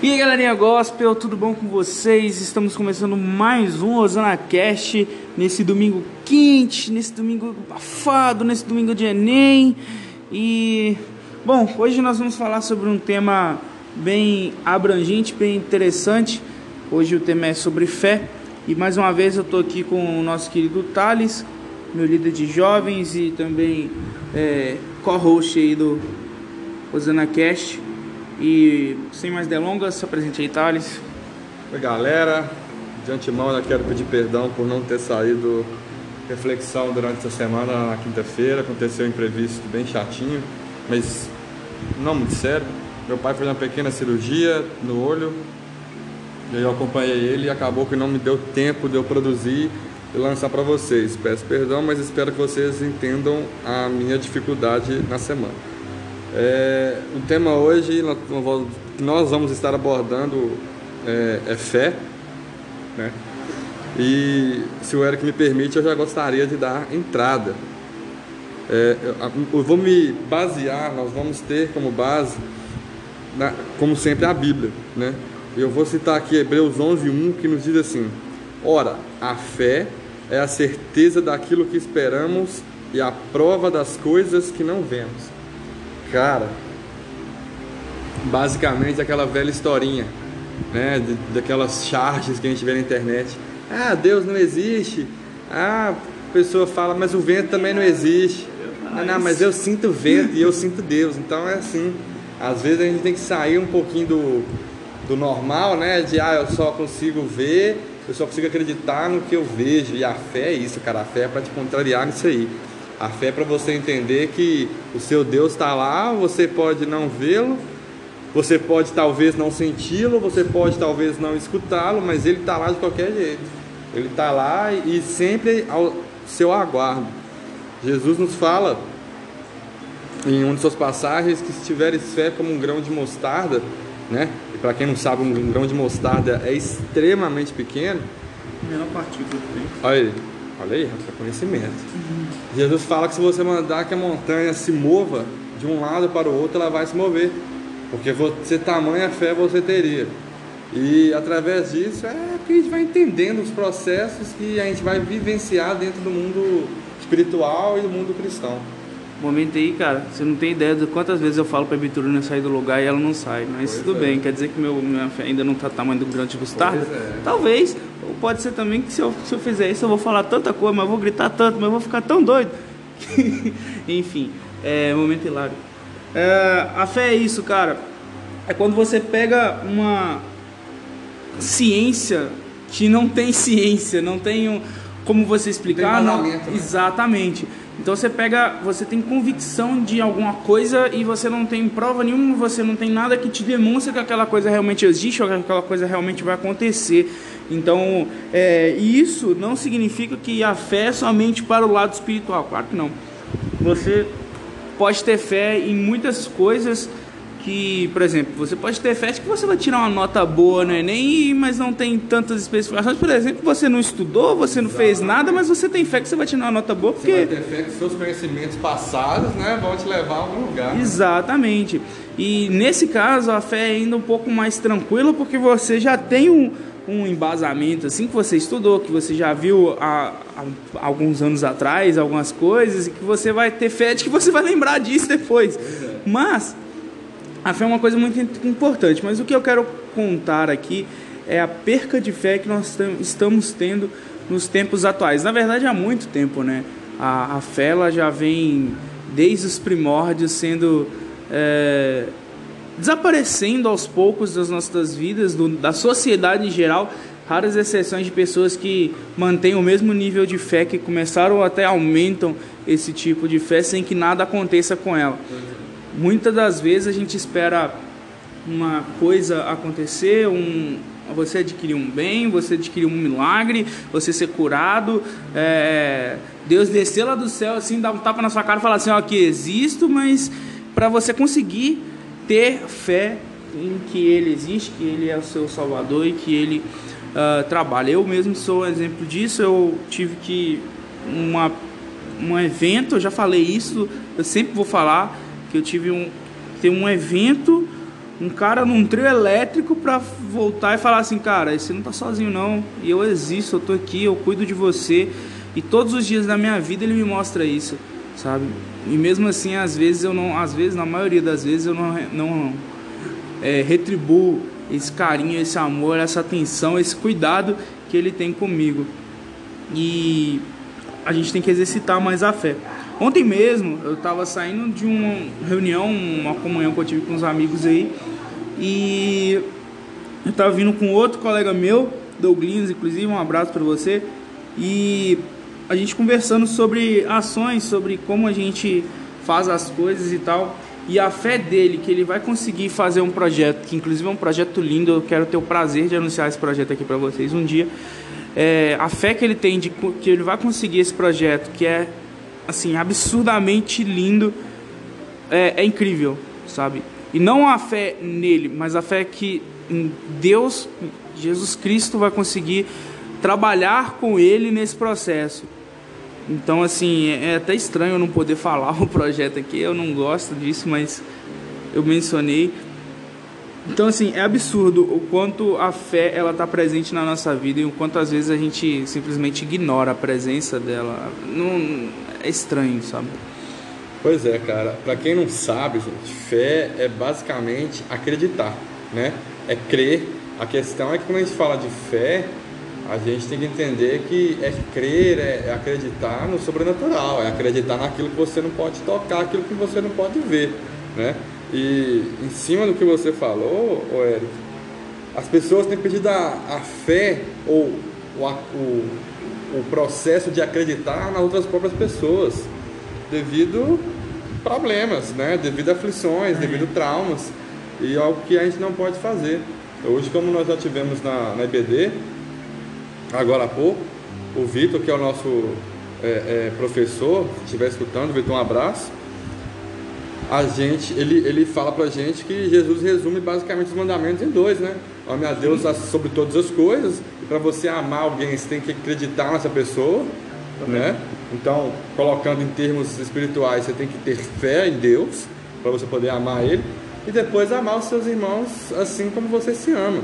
E aí galerinha gospel, tudo bom com vocês? Estamos começando mais um Osana Cast nesse domingo quente, nesse domingo abafado, nesse domingo de Enem. E bom, hoje nós vamos falar sobre um tema bem abrangente, bem interessante. Hoje o tema é sobre fé. E mais uma vez eu estou aqui com o nosso querido Thales, meu líder de jovens e também é, co-host aí do Osana Cast. E sem mais delongas, se apresente aí, Thales. Oi, galera. De antemão, eu quero pedir perdão por não ter saído reflexão durante essa semana, na quinta-feira. Aconteceu um imprevisto bem chatinho, mas não muito sério. Meu pai fez uma pequena cirurgia no olho, e aí eu acompanhei ele e acabou que não me deu tempo de eu produzir lançar para vocês. Peço perdão, mas espero que vocês entendam a minha dificuldade na semana. É, o tema hoje que nós vamos estar abordando é, é, fé, né? E se o Eric me permite, eu já gostaria de dar entrada. É, eu, vou me basear, nós vamos ter como base, na, como sempre, a Bíblia, né? Eu vou citar aqui Hebreus 11:1 que nos diz assim: Ora, a fé é a certeza daquilo que esperamos e a prova das coisas que não vemos. Cara, basicamente aquela velha historinha, né? Daquelas charges que a gente vê na internet. Ah, Deus não existe. Ah, a pessoa fala, mas o vento também não existe. Ah, não, mas eu sinto vento e eu sinto Deus. Então é assim. Às vezes a gente tem que sair um pouquinho do, do normal, né? De ah, eu só consigo ver, eu só consigo acreditar no que eu vejo. E a fé é isso, cara. A fé é para te contrariar nisso aí. A fé é para você entender que o seu Deus está lá, você pode não vê-lo, você pode talvez não senti-lo, você pode talvez não escutá-lo, mas ele está lá de qualquer jeito. Ele está lá e sempre ao seu aguardo. Jesus nos fala em uma de suas passagens que se tiveres fé como um grão de mostarda, né? Para quem não sabe, um grão de mostarda é extremamente pequeno. Menor partícula que tem. Olha aí, olha aí, rapaz, conhecimento. Uhum. Jesus fala que se você mandar que a montanha se mova de um lado para o outro, ela vai se mover. Porque você tamanha fé você teria. E através disso é que a gente vai entendendo os processos que a gente vai vivenciar dentro do mundo espiritual e do mundo cristão. Momento aí, cara, você não tem ideia de quantas vezes eu falo pra Biturina sair do lugar e ela não sai. Mas pois tudo é. bem, quer dizer que meu, minha fé ainda não tá tamanho do grande Gustavo? É. Talvez, ou pode ser também que se eu, se eu fizer isso eu vou falar tanta coisa, mas eu vou gritar tanto, mas eu vou ficar tão doido. Enfim, é momento hilário. É, a fé é isso, cara. É quando você pega uma ciência que não tem ciência, não tem um, como você explicar. Não, né? Exatamente. Então você pega, você tem convicção de alguma coisa e você não tem prova nenhuma, você não tem nada que te demonstre que aquela coisa realmente existe ou que aquela coisa realmente vai acontecer. Então, é, isso não significa que a fé é somente para o lado espiritual, claro que não. Você pode ter fé em muitas coisas que, por exemplo, você pode ter fé de que você vai tirar uma nota boa no Enem, mas não tem tantas especificações. Por exemplo, você não estudou, você não fez nada, mas você tem fé que você vai tirar uma nota boa porque... Você vai ter fé que seus conhecimentos passados né, vão te levar a algum lugar. Né? Exatamente. E nesse caso, a fé é ainda um pouco mais tranquila porque você já tem um, um embasamento assim que você estudou, que você já viu há, há, alguns anos atrás algumas coisas e que você vai ter fé de que você vai lembrar disso depois. É. Mas a fé é uma coisa muito importante, mas o que eu quero contar aqui é a perca de fé que nós estamos tendo nos tempos atuais. Na verdade, há muito tempo, né? A, a fé ela já vem desde os primórdios sendo é, desaparecendo aos poucos das nossas vidas, do, da sociedade em geral. Raras exceções de pessoas que mantêm o mesmo nível de fé, que começaram ou até aumentam esse tipo de fé sem que nada aconteça com ela. Muitas das vezes a gente espera uma coisa acontecer, um, você adquirir um bem, você adquirir um milagre, você ser curado, é, Deus descer lá do céu assim, dar um tapa na sua cara e falar assim, ó, aqui existo, mas para você conseguir ter fé em que Ele existe, que Ele é o seu Salvador e que Ele uh, trabalha. Eu mesmo sou um exemplo disso. Eu tive que uma um evento, eu já falei isso, eu sempre vou falar que eu tive um tem um evento, um cara num trio elétrico para voltar e falar assim, cara, você não tá sozinho não, e eu existo, eu tô aqui, eu cuido de você, e todos os dias da minha vida ele me mostra isso, sabe? E mesmo assim, às vezes eu não, às vezes, na maioria das vezes eu não, não é, retribuo esse carinho, esse amor, essa atenção, esse cuidado que ele tem comigo. E a gente tem que exercitar mais a fé. Ontem mesmo eu estava saindo de uma reunião, uma comunhão que eu tive com os amigos aí, e eu estava vindo com outro colega meu, Douglas, inclusive, um abraço para você, e a gente conversando sobre ações, sobre como a gente faz as coisas e tal, e a fé dele que ele vai conseguir fazer um projeto, que inclusive é um projeto lindo, eu quero ter o prazer de anunciar esse projeto aqui para vocês um dia. É, a fé que ele tem de que ele vai conseguir esse projeto, que é assim, absurdamente lindo, é, é incrível, sabe? E não a fé nele, mas a fé que Deus, Jesus Cristo, vai conseguir trabalhar com ele nesse processo. Então, assim, é, é até estranho eu não poder falar o projeto aqui, eu não gosto disso, mas eu mencionei. Então, assim, é absurdo o quanto a fé ela está presente na nossa vida e o quanto às vezes a gente simplesmente ignora a presença dela. Não, é estranho, sabe? Pois é, cara. Para quem não sabe, gente, fé é basicamente acreditar, né? É crer. A questão é que quando a gente fala de fé, a gente tem que entender que é crer, é, é acreditar no sobrenatural, é acreditar naquilo que você não pode tocar, aquilo que você não pode ver, né? E em cima do que você falou, Eric, as pessoas têm pedido a, a fé ou o, o, o processo de acreditar nas outras próprias pessoas, devido problemas, né? devido a aflições, é. devido a traumas, e é algo que a gente não pode fazer. Hoje, como nós já tivemos na, na IBD, agora há pouco, o Vitor, que é o nosso é, é, professor, se estiver escutando, Vitor, um abraço a gente, ele, ele fala pra gente que Jesus resume basicamente os mandamentos em dois, né? Ame a Deus sobre todas as coisas, e para você amar alguém, você tem que acreditar nessa pessoa, né? Então, colocando em termos espirituais, você tem que ter fé em Deus, para você poder amar Ele, e depois amar os seus irmãos assim como você se ama.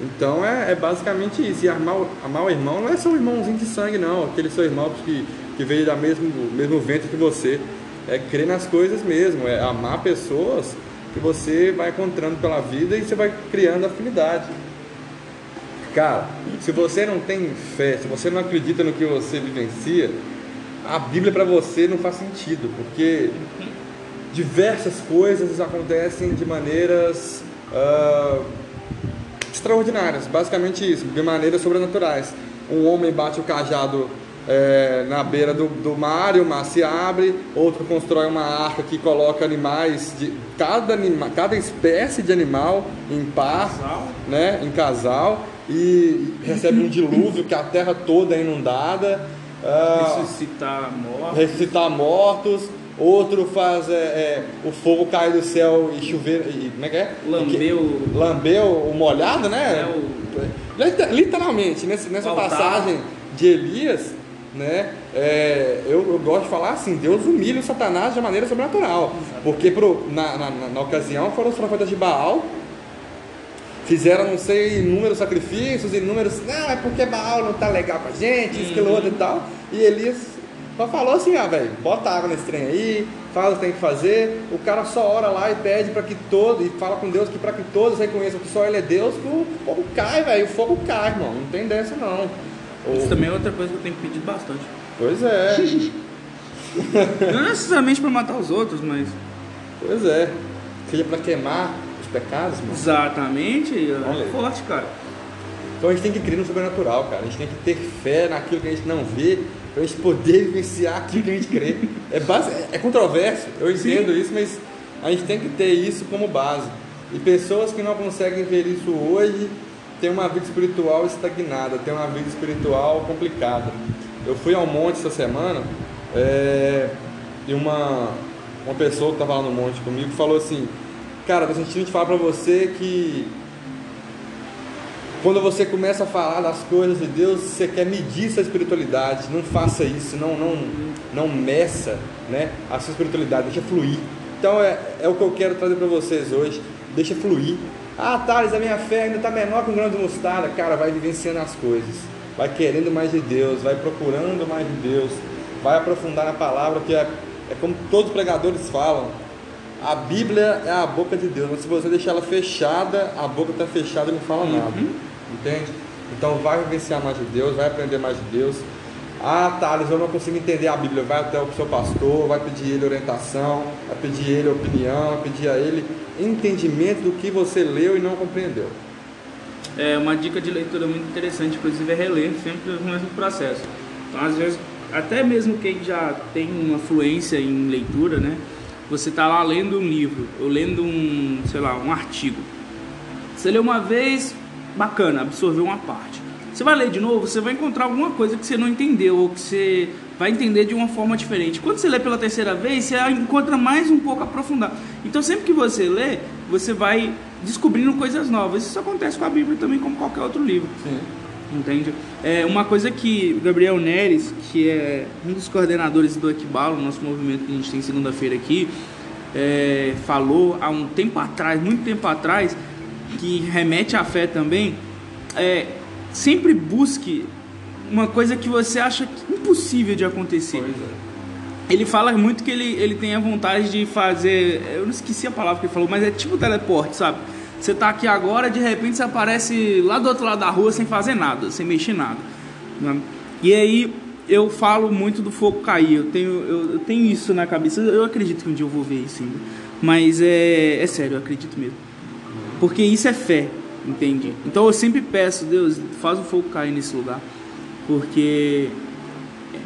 Então é, é basicamente isso. E amar, amar o irmão não é só um irmãozinho de sangue, não, aquele seu irmão que, que veio da mesmo, mesmo vento que você é crer nas coisas mesmo, é amar pessoas que você vai encontrando pela vida e você vai criando afinidade. Cara, se você não tem fé, se você não acredita no que você vivencia, a Bíblia para você não faz sentido, porque diversas coisas acontecem de maneiras uh, extraordinárias, basicamente isso, de maneiras sobrenaturais. Um homem bate o cajado é, na beira do, do mar e o mar se abre, outro constrói uma arca que coloca animais de cada, anima, cada espécie de animal em par, casal. né, em casal e recebe um dilúvio que a terra toda é inundada. Uh, ressuscitar mortos. Ressuscitar mortos. Outro faz é, é, o fogo cair do céu e chover. E, como é que é? Lambeu. Lambeu o molhado, né? É o... Literalmente, nessa, nessa passagem de Elias, né? É, eu, eu, gosto de falar assim, Deus humilha o Satanás de maneira sobrenatural. Porque pro, na, na, na, ocasião foram os profetas de Baal, fizeram não sei inúmeros sacrifícios, inúmeros. Não, é porque Baal não tá legal com a gente, isso, aquilo, outro e tal. E Elias só falou assim, ah, velho, bota água nesse trem aí, fala o que tem que fazer. O cara só ora lá e pede para que todos, e fala com Deus que para que todos reconheçam que só Ele é Deus, que o fogo cai, velho, o fogo cai, irmão. Não tem dessa não. Isso também é outra coisa que eu tenho pedido bastante. Pois é. Não necessariamente para matar os outros, mas. Pois é. Seja para queimar os pecados, mano. Exatamente. É forte, cara. Então a gente tem que crer no sobrenatural, cara. A gente tem que ter fé naquilo que a gente não vê, para a gente poder vivenciar aquilo que a gente crê. É, base, é controverso, eu entendo Sim. isso, mas a gente tem que ter isso como base. E pessoas que não conseguem ver isso hoje tem uma vida espiritual estagnada, tem uma vida espiritual complicada. Eu fui ao monte essa semana é, e uma, uma pessoa que estava lá no monte comigo falou assim: Cara, tô sentindo te falar para você que Quando você começa a falar das coisas de Deus, você quer medir sua espiritualidade. Não faça isso, não, não, não meça né, a sua espiritualidade, deixa fluir. Então é, é o que eu quero trazer para vocês hoje. Deixa fluir. Ah, Thales, a minha fé ainda está menor que um grão de mostarda. Cara, vai vivenciando as coisas. Vai querendo mais de Deus, vai procurando mais de Deus, vai aprofundar na palavra, que é, é como todos os pregadores falam. A Bíblia é a boca de Deus, mas se você deixar ela fechada, a boca está fechada e não fala nada. Uhum. Entende? Então vai vivenciar mais de Deus, vai aprender mais de Deus. Ah, Thales, eu não consigo entender a Bíblia. Vai até o seu pastor, vai pedir ele orientação, vai pedir ele opinião, vai pedir a ele entendimento do que você leu e não compreendeu. É uma dica de leitura muito interessante, inclusive é reler sempre o mesmo processo. Então, às vezes, até mesmo quem já tem uma fluência em leitura, né? Você está lá lendo um livro, ou lendo um, sei lá, um artigo. Você lê uma vez, bacana, absorveu uma parte. Você vai ler de novo, você vai encontrar alguma coisa que você não entendeu ou que você vai entender de uma forma diferente. Quando você lê pela terceira vez, você encontra mais um pouco aprofundado. Então, sempre que você lê, você vai descobrindo coisas novas. Isso acontece com a Bíblia também, como qualquer outro livro. Sim. Entende? É uma coisa que Gabriel Neres, que é um dos coordenadores do Equibalo, nosso movimento que a gente tem segunda-feira aqui, é, falou há um tempo atrás, muito tempo atrás, que remete à fé também, é, sempre busque uma coisa que você acha impossível de acontecer. É. Ele fala muito que ele, ele tem a vontade de fazer. Eu não esqueci a palavra que ele falou, mas é tipo teleporte, sabe? Você tá aqui agora, de repente você aparece lá do outro lado da rua sem fazer nada, sem mexer nada. Né? E aí eu falo muito do fogo cair. Eu tenho, eu, eu, tenho isso na cabeça. Eu acredito que um dia eu vou ver isso ainda. Mas é, é sério, eu acredito mesmo. Porque isso é fé, entende? Então eu sempre peço, Deus, faz o fogo cair nesse lugar. Porque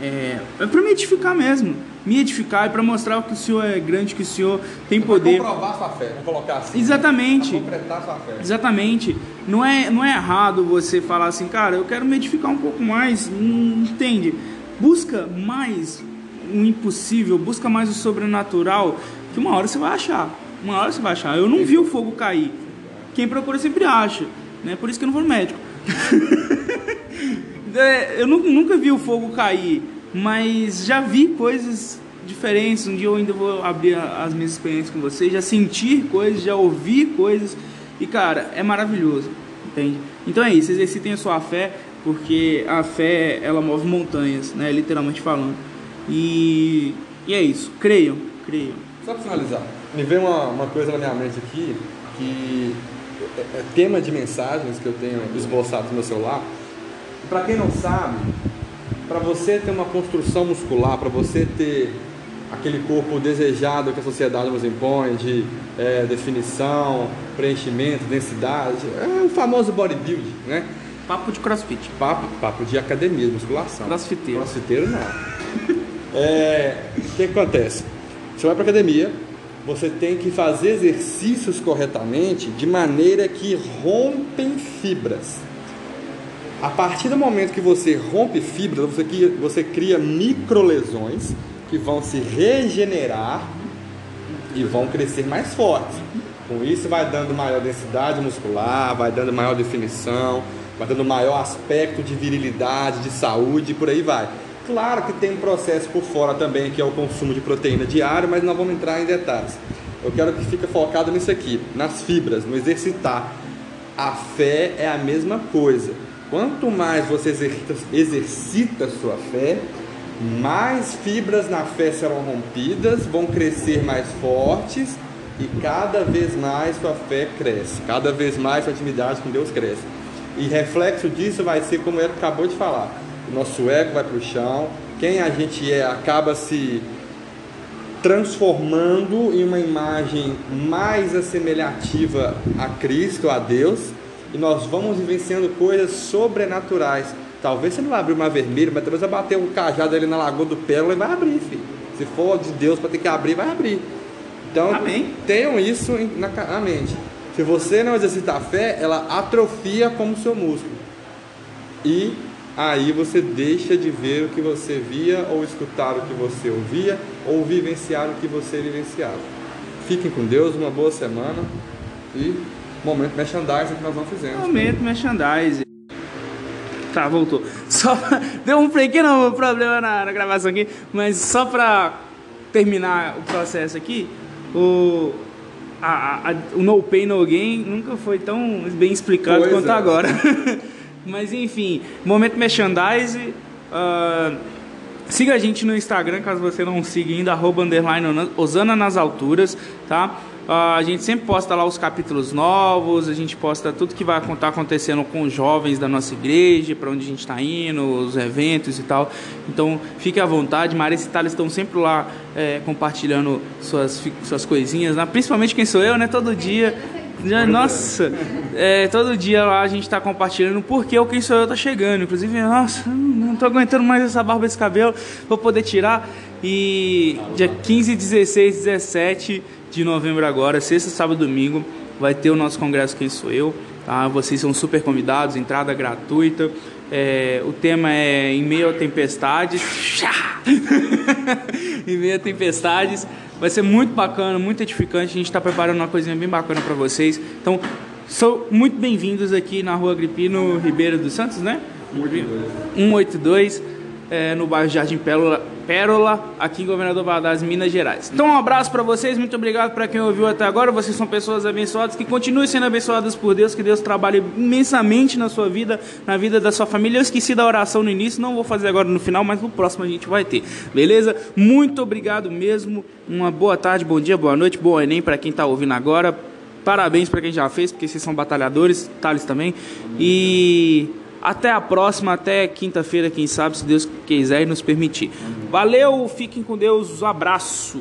é, é para me edificar mesmo. Me edificar e para mostrar que o Senhor é grande, que o Senhor tem poder. Pra comprovar sua fé, vamos colocar assim. Exatamente. Pra sua fé. Exatamente. Não é, não é errado você falar assim, cara, eu quero me edificar um pouco mais. Entende? Busca mais o impossível, busca mais o sobrenatural, que uma hora você vai achar. Uma hora você vai achar. Eu não vi o fogo cair. Quem procura sempre acha. Né? Por isso que eu não vou no médico. é, eu nunca vi o fogo cair, mas já vi coisas diferentes. Um dia eu ainda vou abrir as minhas experiências com vocês, já sentir coisas, já ouvir coisas. E cara, é maravilhoso, entende? Então é isso, exercitem a sua fé, porque a fé ela move montanhas, né? Literalmente falando. E, e é isso, creiam, creiam. Só para finalizar, me veio uma, uma coisa na minha mente aqui que é, é tema de mensagens que eu tenho esboçado no meu celular. Para quem não sabe, para você ter uma construção muscular, para você ter aquele corpo desejado que a sociedade nos impõe de é, definição, preenchimento, densidade, é o famoso bodybuilding, né? Papo de crossfit. Papo, papo de academia, de musculação. Crossfiteiro. Crossfiteiro não. é, o que acontece? Você vai para academia, você tem que fazer exercícios corretamente de maneira que rompem fibras. A partir do momento que você rompe fibras, você cria, você cria microlesões que vão se regenerar e vão crescer mais fortes. Com isso vai dando maior densidade muscular, vai dando maior definição, vai dando maior aspecto de virilidade, de saúde e por aí vai. Claro que tem um processo por fora também, que é o consumo de proteína diário, mas não vamos entrar em detalhes. Eu quero que fique focado nisso aqui, nas fibras, no exercitar. A fé é a mesma coisa. Quanto mais você exercita, exercita sua fé, mais fibras na fé serão rompidas, vão crescer mais fortes e cada vez mais sua fé cresce, cada vez mais sua intimidade com Deus cresce. E reflexo disso vai ser como ele acabou de falar o nosso ego vai para o chão, quem a gente é acaba se transformando em uma imagem mais assemelhativa a Cristo, a Deus, e nós vamos vivenciando coisas sobrenaturais. Talvez você não vai abrir uma vermelha, mas talvez vai bater um cajado ali na Lagoa do Pérola e vai abrir, filho. Se for de Deus para ter que abrir, vai abrir. Então, Amém. tenham isso na, na mente. Se você não exercitar a fé, ela atrofia como seu músculo. E aí você deixa de ver o que você via, ou escutar o que você ouvia, ou vivenciar o que você vivenciava. Fiquem com Deus, uma boa semana e momento merchandising que nós não fizemos. Momento merchandising. Tá, voltou. Só pra... Deu um pequeno problema na, na gravação aqui, mas só pra terminar o processo aqui, o, a, a, o No Pain No Gain nunca foi tão bem explicado pois quanto é. agora. mas enfim, momento merchandise. Uh, siga a gente no Instagram, caso você não siga ainda, arroba underline Osana nas alturas, tá? Uh, a gente sempre posta lá os capítulos novos, a gente posta tudo que vai estar tá acontecendo com os jovens da nossa igreja, para onde a gente está indo, os eventos e tal. Então fique à vontade, Marisa e Thales estão sempre lá é, compartilhando suas, suas coisinhas, né? principalmente quem sou eu, né? Todo dia. Nossa, é, todo dia lá a gente está compartilhando porque o Quem Sou Eu tá chegando. Inclusive, nossa, não tô aguentando mais essa barba, esse cabelo, vou poder tirar. E dia 15, 16, 17 de novembro agora, sexta, sábado domingo, vai ter o nosso congresso Quem Sou Eu. Tá? Vocês são super convidados, entrada gratuita. É, o tema é Em Meio a Tempestades. em Meio a Tempestades. Vai ser muito bacana, muito edificante. A gente está preparando uma coisinha bem bacana para vocês. Então, são muito bem-vindos aqui na Rua Agripino Ribeiro dos Santos, né? 182. 182 é, no bairro Jardim Pérola, Pérola, aqui em Governador Valadares, Minas Gerais. Então um abraço para vocês, muito obrigado para quem ouviu até agora. Vocês são pessoas abençoadas, que continuem sendo abençoadas por Deus, que Deus trabalhe imensamente na sua vida, na vida da sua família. Eu esqueci da oração no início, não vou fazer agora no final, mas no próximo a gente vai ter. Beleza? Muito obrigado mesmo. Uma boa tarde, bom dia, boa noite, bom Enem para quem está ouvindo agora. Parabéns para quem já fez, porque vocês são batalhadores, Thales também. E até a próxima, até quinta-feira, quem sabe, se Deus quiser e nos permitir. Valeu, fiquem com Deus, um abraço.